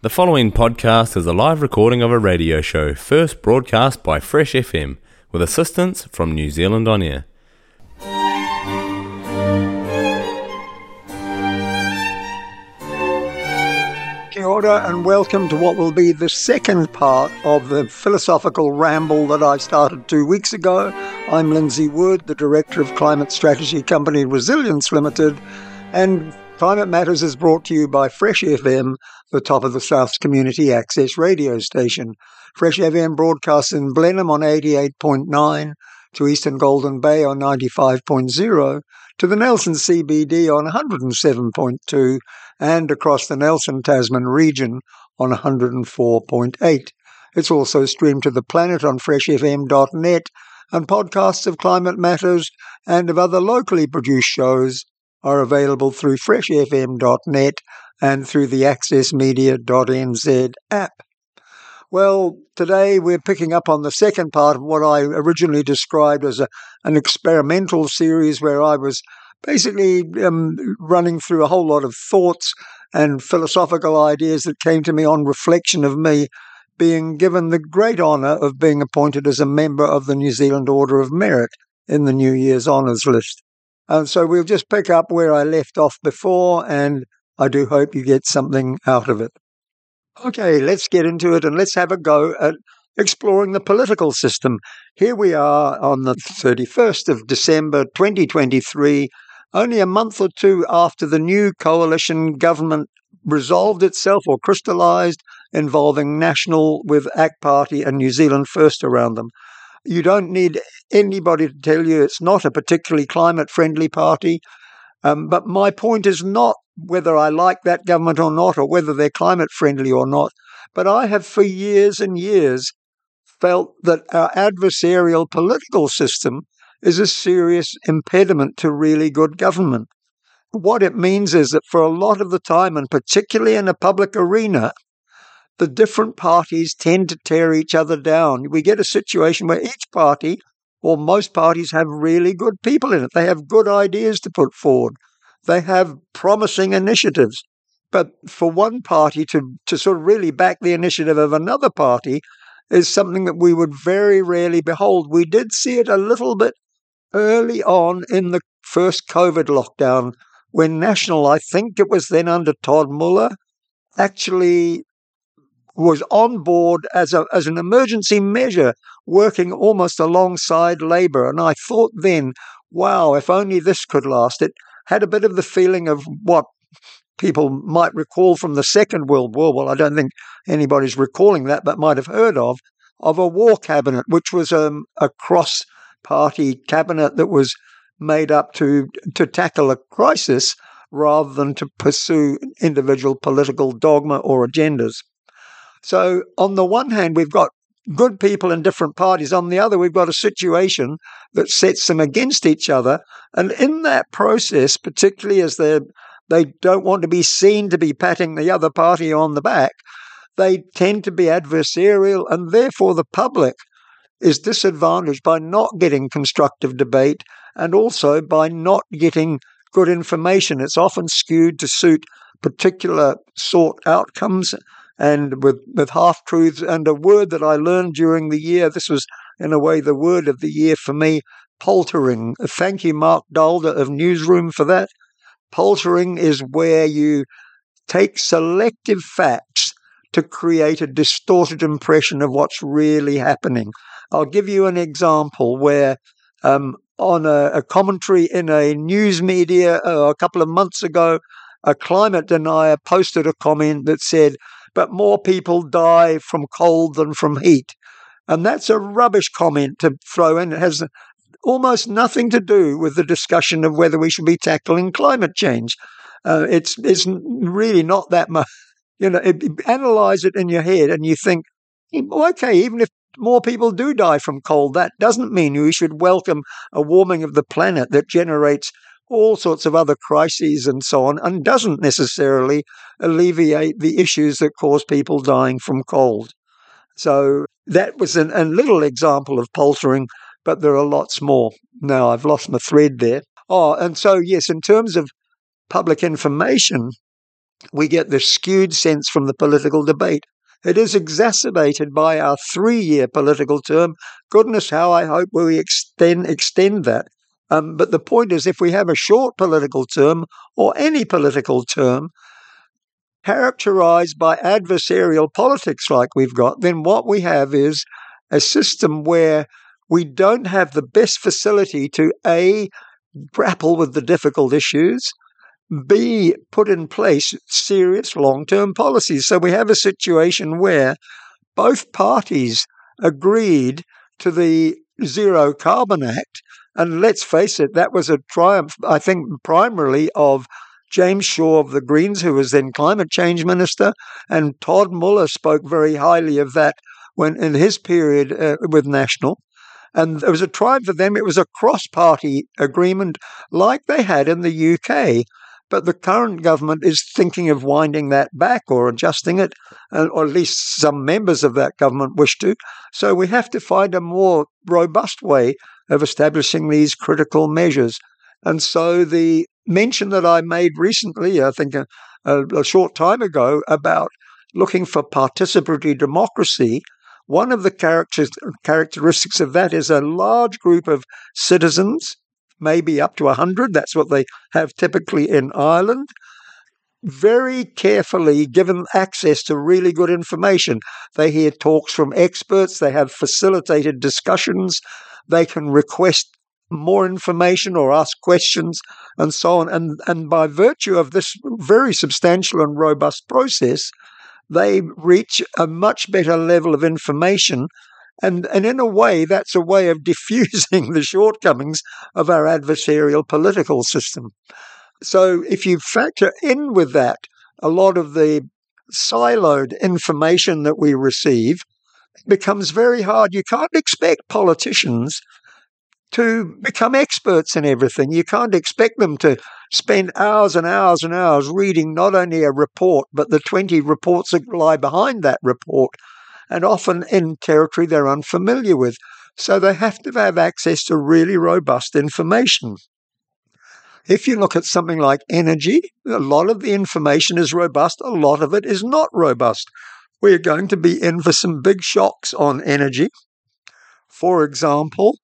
The following podcast is a live recording of a radio show first broadcast by Fresh FM with assistance from New Zealand On Air. Kia ora and welcome to what will be the second part of the philosophical ramble that I started two weeks ago. I'm Lindsay Wood, the Director of Climate Strategy Company Resilience Limited, and Climate Matters is brought to you by Fresh FM, the top of the South's community access radio station. Fresh FM broadcasts in Blenheim on 88.9, to Eastern Golden Bay on 95.0, to the Nelson CBD on 107.2, and across the Nelson Tasman region on 104.8. It's also streamed to the planet on freshfm.net, and podcasts of Climate Matters and of other locally produced shows are available through freshfm.net and through the accessmedia.nz app. Well, today we're picking up on the second part of what I originally described as a, an experimental series where I was basically um, running through a whole lot of thoughts and philosophical ideas that came to me on reflection of me being given the great honour of being appointed as a member of the New Zealand Order of Merit in the New Year's Honours list. And so we'll just pick up where I left off before, and I do hope you get something out of it. Okay, let's get into it and let's have a go at exploring the political system. Here we are on the 31st of December 2023, only a month or two after the new coalition government resolved itself or crystallised involving National with ACT Party and New Zealand First around them. You don't need anybody to tell you it's not a particularly climate friendly party. Um, but my point is not whether I like that government or not, or whether they're climate friendly or not. But I have for years and years felt that our adversarial political system is a serious impediment to really good government. What it means is that for a lot of the time, and particularly in a public arena, the different parties tend to tear each other down. We get a situation where each party or most parties have really good people in it. They have good ideas to put forward. They have promising initiatives. But for one party to, to sort of really back the initiative of another party is something that we would very rarely behold. We did see it a little bit early on in the first COVID lockdown when National, I think it was then under Todd Muller, actually was on board as, a, as an emergency measure, working almost alongside Labour. And I thought then, wow, if only this could last. It had a bit of the feeling of what people might recall from the Second World War. Well, I don't think anybody's recalling that, but might have heard of, of a war cabinet, which was um, a cross party cabinet that was made up to, to tackle a crisis rather than to pursue individual political dogma or agendas. So, on the one hand, we've got good people in different parties. On the other, we've got a situation that sets them against each other. And in that process, particularly as they they don't want to be seen to be patting the other party on the back, they tend to be adversarial, and therefore the public is disadvantaged by not getting constructive debate and also by not getting good information. It's often skewed to suit particular sort outcomes and with, with half truths. And a word that I learned during the year, this was in a way the word of the year for me, paltering. Thank you, Marc Daalder of Newsroom, for that. Paltering is where you take selective facts to create a distorted impression of what's really happening. I'll give you an example where um, on a, a, commentary in a news media uh, a couple of months ago, a climate denier posted a comment that said, but more people die from cold than from heat. And that's a rubbish comment to throw in. It has almost nothing to do with the discussion of whether we should be tackling climate change. Uh, it's it's really not that much. You know, it, analyze it in your head, and you think, okay, even if more people do die from cold, that doesn't mean we should welcome a warming of the planet that generates all sorts of other crises and so on, and doesn't necessarily alleviate the issues that cause people dying from cold. So that was an, a little example of paltering, but there are lots more. Now I've lost my thread there. Oh, and so, yes, in terms of public information, we get this skewed sense from the political debate. It is exacerbated by our three year political term. Goodness, how I hope we extend, extend that. Um, but the point is, if we have a short political term or any political term characterized by adversarial politics like we've got, then what we have is a system where we don't have the best facility to A, grapple with the difficult issues, B, put in place serious long term policies. So we have a situation where both parties agreed to the Zero Carbon Act. And let's face it, that was a triumph, I think, primarily of James Shaw of the Greens, who was then climate change minister, and Todd Muller spoke very highly of that when in his period uh, with National. And it was a triumph for them. It was a cross party agreement like they had in the UK. But the current government is thinking of winding that back or adjusting it, uh, or at least some members of that government wish to. So we have to find a more robust way of establishing these critical measures. And so the mention that I made recently, I think a, a, a short time ago, about looking for participatory democracy one of the characteristics of that is a large group of citizens maybe up to 100. That's what they have typically in Ireland. Very carefully given access to really good information. They hear talks from experts, they have facilitated discussions, they can request more information or ask questions and so on. And, and by virtue of this very substantial and robust process, they reach a much better level of information and, and in a way, that's a way of diffusing the shortcomings of our adversarial political system. So if you factor in with that a lot of the siloed information that we receive, becomes very hard. You can't expect politicians to become experts in everything. You can't expect them to spend hours and hours and hours reading not only a report, but the 20 reports that lie behind that report and often in territory they're unfamiliar with. So they have to have access to really robust information. If you look at something like energy, a lot of the information is robust, a lot of it is not robust. We're going to be in for some big shocks on energy. For example,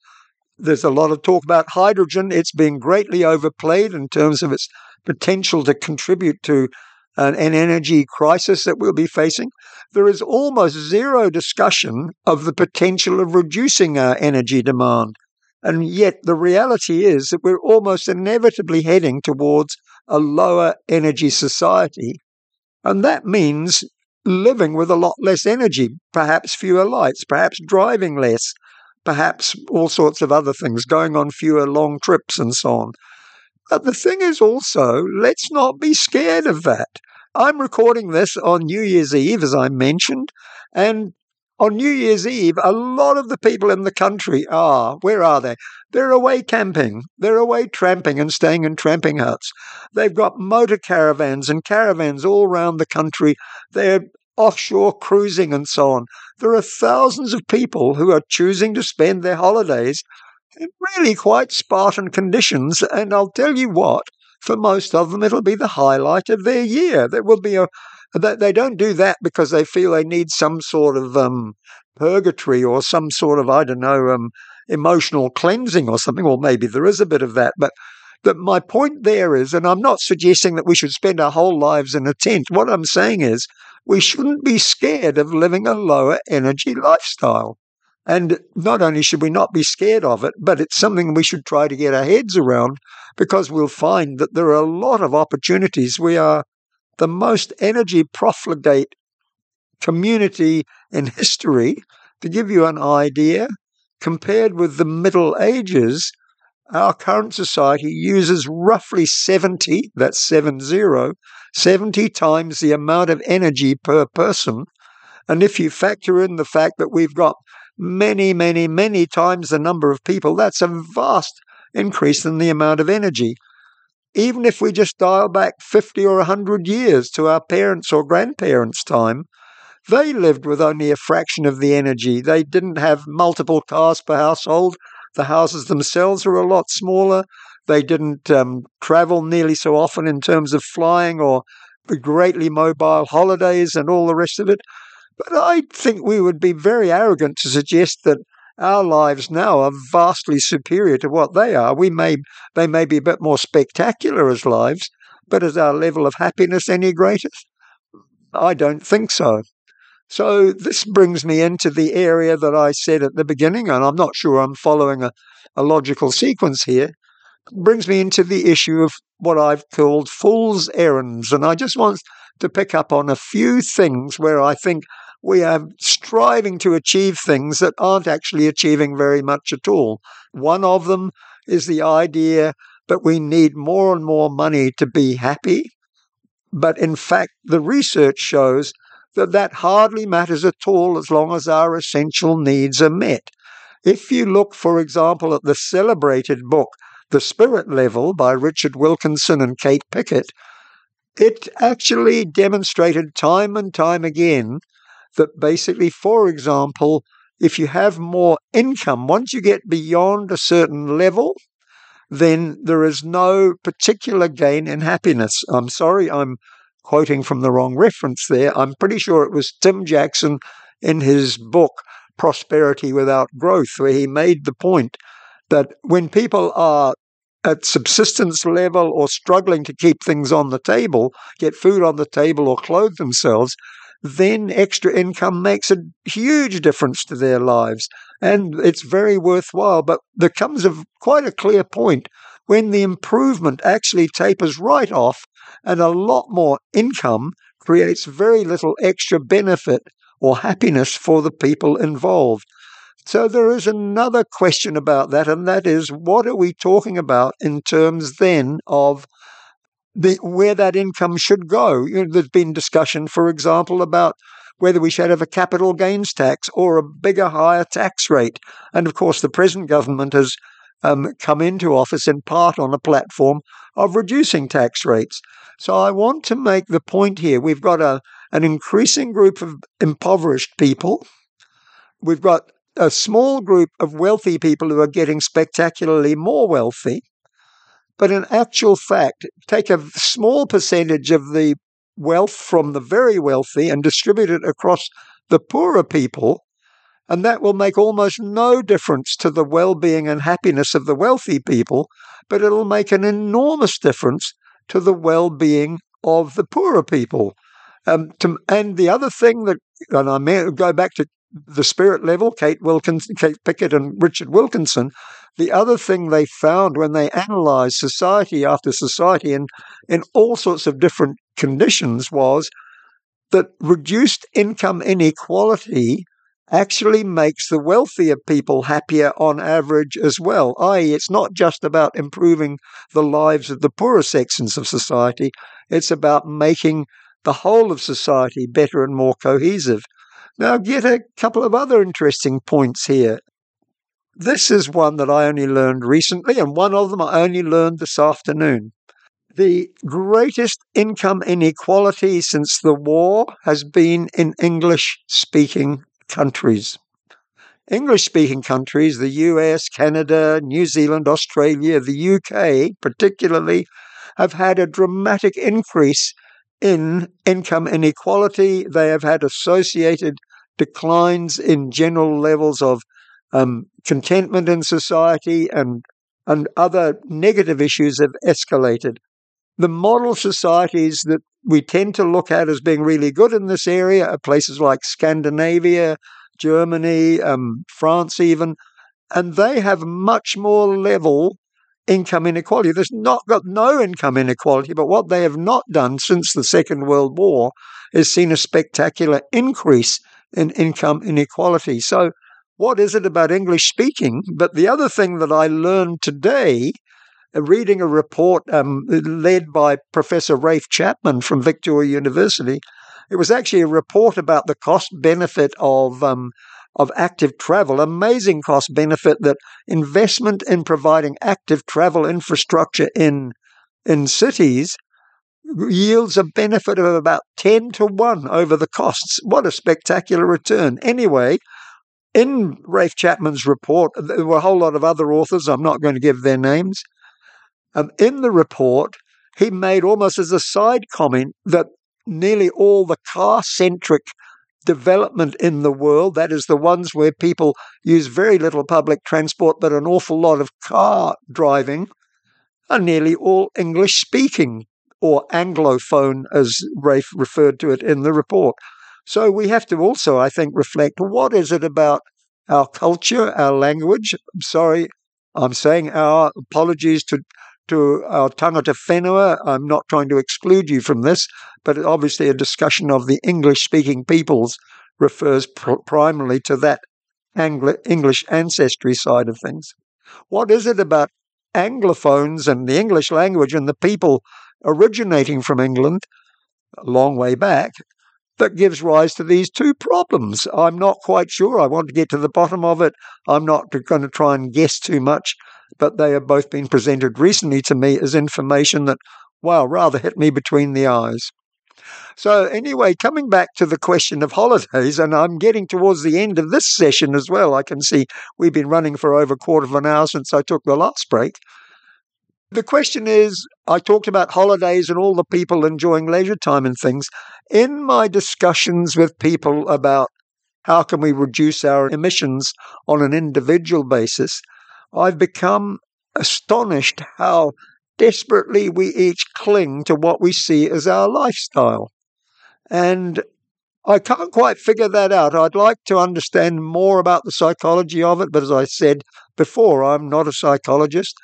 there's a lot of talk about hydrogen. It's been greatly overplayed in terms of its potential to contribute to an, an energy crisis that we'll be facing, there is almost zero discussion of the potential of reducing our energy demand. And yet, the reality is that we're almost inevitably heading towards a lower energy society. And that means living with a lot less energy, perhaps fewer lights, perhaps driving less, perhaps all sorts of other things, going on fewer long trips and so on. But the thing is also, let's not be scared of that. I'm recording this on New Year's Eve, as I mentioned, and on New Year's Eve, a lot of the people in the country are, where are they? They're away camping, they're away tramping and staying in tramping huts. They've got motor caravans and caravans all around the country. They're offshore cruising and so on. There are thousands of people who are choosing to spend their holidays in really quite Spartan conditions. And I'll tell you what, for most of them, it'll be the highlight of their year. There will be a they don't do that because they feel they need some sort of um, purgatory or some sort of I don't know um, emotional cleansing or something. Or maybe there is a bit of that, but but my point there is, and I'm not suggesting that we should spend our whole lives in a tent. What I'm saying is, we shouldn't be scared of living a lower energy lifestyle. And not only should we not be scared of it, but it's something we should try to get our heads around because we'll find that there are a lot of opportunities. We are the most energy profligate community in history. To give you an idea, compared with the Middle Ages, our current society uses roughly 70, that's 70, 70 times the amount of energy per person. And if you factor in the fact that we've got many, many, many times the number of people, that's a vast increase in the amount of energy. Even if we just dial back 50 or 100 years to our parents' or grandparents' time, they lived with only a fraction of the energy. They didn't have multiple cars per household. The houses themselves were a lot smaller. They didn't um, travel nearly so often in terms of flying or the greatly mobile holidays and all the rest of it. But I think we would be very arrogant to suggest that our lives now are vastly superior to what they are. We may they may be a bit more spectacular as lives, but is our level of happiness any greater? I don't think so. So this brings me into the area that I said at the beginning, and I'm not sure I'm following a, a logical sequence here. Brings me into the issue of what I've called fool's errands. And I just want to pick up on a few things where I think we are striving to achieve things that aren't actually achieving very much at all. One of them is the idea that we need more and more money to be happy. But in fact, the research shows that that hardly matters at all as long as our essential needs are met. If you look, for example, at the celebrated book, The Spirit Level by Richard Wilkinson and Kate Pickett, it actually demonstrated time and time again that basically, for example, if you have more income, once you get beyond a certain level, then there is no particular gain in happiness. I'm sorry, I'm quoting from the wrong reference there. I'm pretty sure it was Tim Jackson in his book, Prosperity Without Growth, where he made the point that when people are at subsistence level or struggling to keep things on the table, get food on the table or clothe themselves, then extra income makes a huge difference to their lives. And it's very worthwhile. But there comes a quite a clear point when the improvement actually tapers right off and a lot more income creates very little extra benefit or happiness for the people involved. So there is another question about that, and that is what are we talking about in terms then of the, where that income should go? You know, there's been discussion, for example, about whether we should have a capital gains tax or a bigger, higher tax rate. And of course, the present government has um, come into office in part on a platform of reducing tax rates. So I want to make the point here we've got a, an increasing group of impoverished people. We've got a small group of wealthy people who are getting spectacularly more wealthy. But in actual fact, take a small percentage of the wealth from the very wealthy and distribute it across the poorer people, and that will make almost no difference to the well being and happiness of the wealthy people, but it'll make an enormous difference to the well being of the poorer people. Um, to, and the other thing that, and I may go back to the spirit level, Kate Wilkinson, Kate Pickett, and Richard Wilkinson. The other thing they found when they analysed society after society in, in all sorts of different conditions was that reduced income inequality actually makes the wealthier people happier on average as well. I.e., it's not just about improving the lives of the poorer sections of society, it's about making the whole of society better and more cohesive. Now, get a couple of other interesting points here. This is one that I only learned recently, and one of them I only learned this afternoon. The greatest income inequality since the war has been in English speaking countries. English speaking countries, the US, Canada, New Zealand, Australia, the UK particularly, have had a dramatic increase in income inequality. They have had associated declines in general levels of um, contentment in society and and other negative issues have escalated. The model societies that we tend to look at as being really good in this area are places like Scandinavia, Germany, um, France, even, and they have much more level income inequality. There's not got no income inequality, but what they have not done since the Second World War is seen a spectacular increase in income inequality. So, what is it about English speaking? But the other thing that I learned today reading a report um, led by Professor Ralph Chapman from Victoria University. It was actually a report about the cost benefit of um, of active travel. Amazing cost benefit that investment in providing active travel infrastructure in in cities yields a benefit of about 10 to 1 over the costs. What a spectacular return. Anyway, in Ralph Chapman's report, there were a whole lot of other authors. I'm not going to give their names. Um, in the report, he made almost as a side comment that nearly all the car centric development in the world, that is, the ones where people use very little public transport but an awful lot of car driving, are nearly all English speaking or Anglophone, as Ralph referred to it in the report. So we have to also, I think, reflect what is it about our culture, our language? I'm sorry, I'm saying our apologies to to our tangata whenua. I'm not trying to exclude you from this, but obviously a discussion of the English speaking peoples refers pr- primarily to that English ancestry side of things. What is it about Anglophones and the English language and the people originating from England a long way back that gives rise to these two problems? I'm not quite sure. I want to get to the bottom of it. I'm not going to try and guess too much but they have both been presented recently to me as information that, wow, rather hit me between the eyes. So, anyway, coming back to the question of holidays, and I'm getting towards the end of this session as well. I can see we've been running for over a quarter of an hour since I took the last break. The question is I talked about holidays and all the people enjoying leisure time and things. In my discussions with people about how can we reduce our emissions on an individual basis, I've become astonished how desperately we each cling to what we see as our lifestyle. And I can't quite figure that out. I'd like to understand more about the psychology of it, but as I said before, I'm not a psychologist.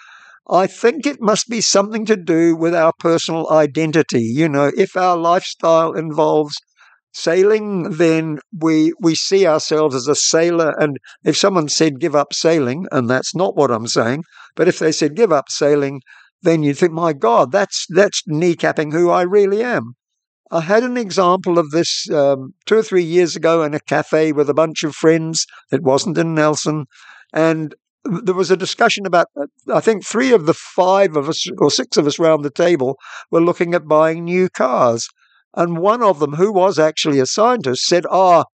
I think it must be something to do with our personal identity. You know, if our lifestyle involves sailing, then we we see ourselves as a sailor. And if someone said give up sailing, and that's not what I'm saying, but if they said give up sailing, then you'd think, my God, that's that's kneecapping who I really am. I had an example of this um, two or three years ago in a cafe with a bunch of friends. It wasn't in Nelson, and there was a discussion about. Uh, I think three of the five of us or six of us round the table were looking at buying new cars. And one of them, who was actually a scientist, said, Oh,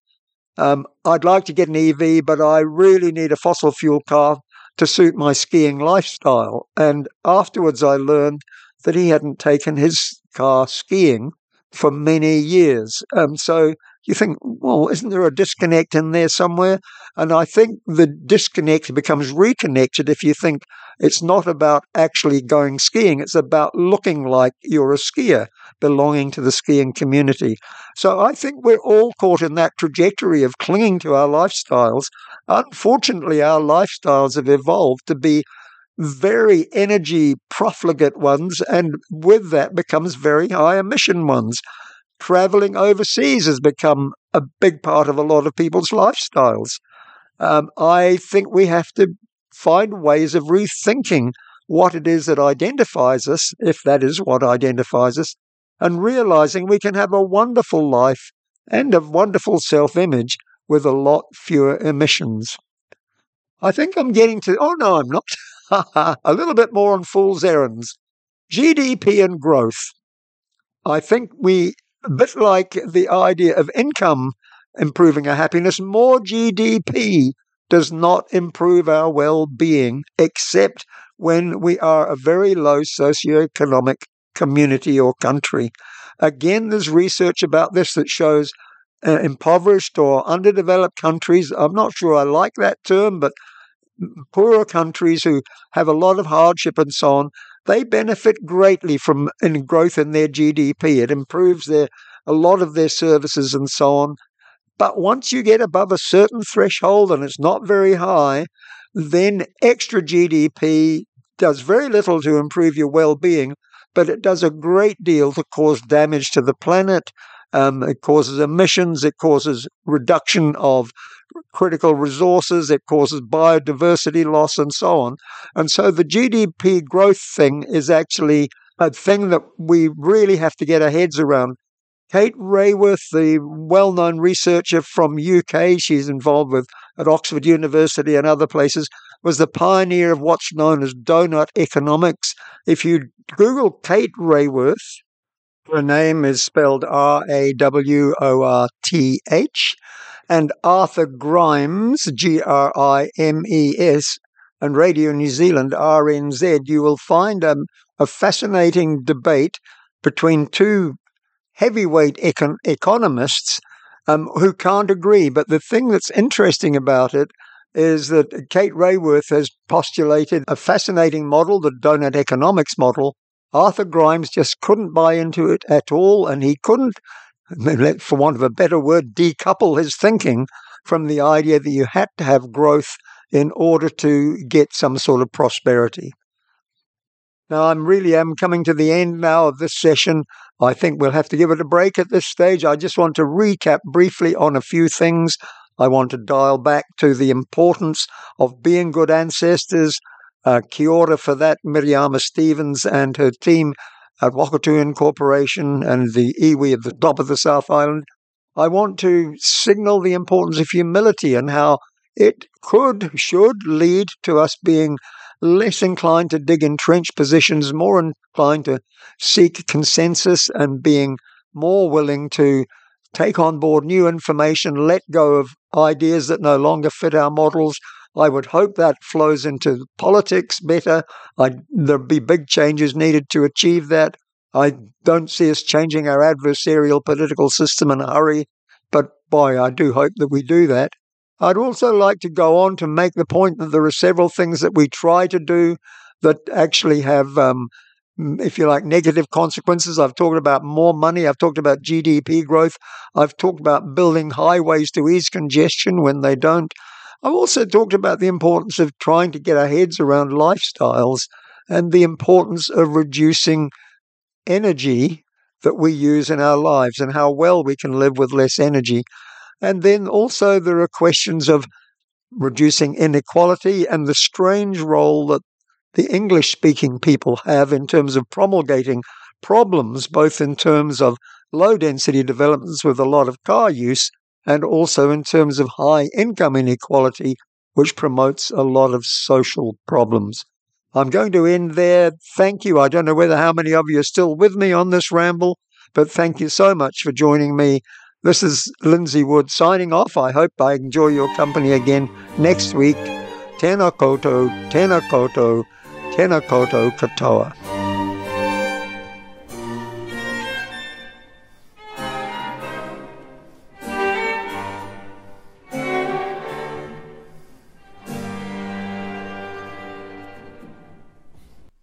um, I'd like to get an EV, but I really need a fossil fuel car to suit my skiing lifestyle. And afterwards, I learned that he hadn't taken his car skiing for many years. Um, so you think, well, isn't there a disconnect in there somewhere? And I think the disconnect becomes reconnected if you think it's not about actually going skiing, it's about looking like you're a skier, belonging to the skiing community. So I think we're all caught in that trajectory of clinging to our lifestyles. Unfortunately, our lifestyles have evolved to be very energy profligate ones, and with that becomes very high emission ones traveling overseas has become a big part of a lot of people's lifestyles. Um, I think we have to find ways of rethinking what it is that identifies us, if that is what identifies us, and realizing we can have a wonderful life and a wonderful self image with a lot fewer emissions. I think I'm getting to, oh no, I'm not. a little bit more on fool's errands. GDP and growth. I think we a bit like the idea of income improving our happiness, more GDP does not improve our well being, except when we are a very low socioeconomic community or country. Again, there's research about this that shows uh, impoverished or underdeveloped countries. I'm not sure I like that term, but poorer countries who have a lot of hardship and so on they benefit greatly from in growth in their GDP. It improves their a lot of their services and so on. But once you get above a certain threshold and it's not very high, then extra GDP does very little to improve your well being, but it does a great deal to cause damage to the planet. Um, it causes emissions, it causes reduction of critical resources, it causes biodiversity loss, and so on. And so the GDP growth thing is actually a thing that we really have to get our heads around. Kate Raworth, the well known researcher from UK, she's involved with at Oxford University and other places, was the pioneer of what's known as donut economics. If you Google Kate Raworth, her name is spelled R A W O R T H and Arthur Grimes, G R I M E S, and Radio New Zealand, RNZ, you will find um, a fascinating debate between two heavyweight econ- economists um, who can't agree. But the thing that's interesting about it is that Kate Raworth has postulated a fascinating model, the donut economics model. Arthur Grimes just couldn't buy into it at all, and he couldn't, for want of a better word, decouple his thinking from the idea that you had to have growth in order to get some sort of prosperity. Now, I'm really am coming to the end now of this session. I think we'll have to give it a break at this stage. I just want to recap briefly on a few things. I want to dial back to the importance of being good ancestors. Uh, kia ora for that, Miriama Stevens and her team at Wakatū Corporation and the iwi at the top of the South Island. I want to signal the importance of humility and how it could, should lead to us being less inclined to dig in trench positions, more inclined to seek consensus and being more willing to take on board new information, let go of ideas that no longer fit our models. I would hope that flows into politics better. There'd be big changes needed to achieve that. I don't see us changing our adversarial political system in a hurry, but boy, I do hope that we do that. I'd also like to go on to make the point that there are several things that we try to do that actually have, um, if you like, negative consequences. I've talked about more money. I've talked about GDP growth. I've talked about building highways to ease congestion when they don't. I've also talked about the importance of trying to get our heads around lifestyles and the importance of reducing energy that we use in our lives and how well we can live with less energy. And then also there are questions of reducing inequality and the strange role that the English speaking people have in terms of promulgating problems, both in terms of low density developments with a lot of car use and also in terms of high income inequality, which promotes a lot of social problems. I'm going to end there. Thank you. I don't know whether how many of you are still with me on this ramble, but thank you so much for joining me this is Lindsay Wood signing off. I hope I enjoy your company again next week. Tēnā koutou, tēnā koutou, tēnā koutou katoa.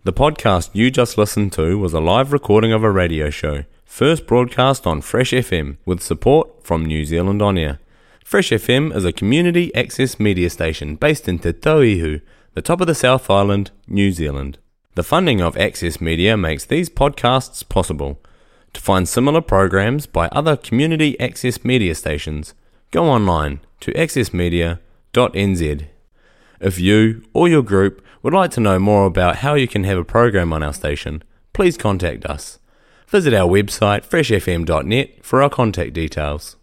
The podcast you just listened to was a live recording of a radio show first broadcast on Fresh FM with support from New Zealand On Air. Fresh FM is a community access media station based in Te Tauihu, the top of the South Island, New Zealand. The funding of Access Media makes these podcasts possible. To find similar programs by other community access media stations, go online to accessmedia.nz. If you or your group would like to know more about how you can have a program on our station, please contact us. Visit our website freshfm.net for our contact details.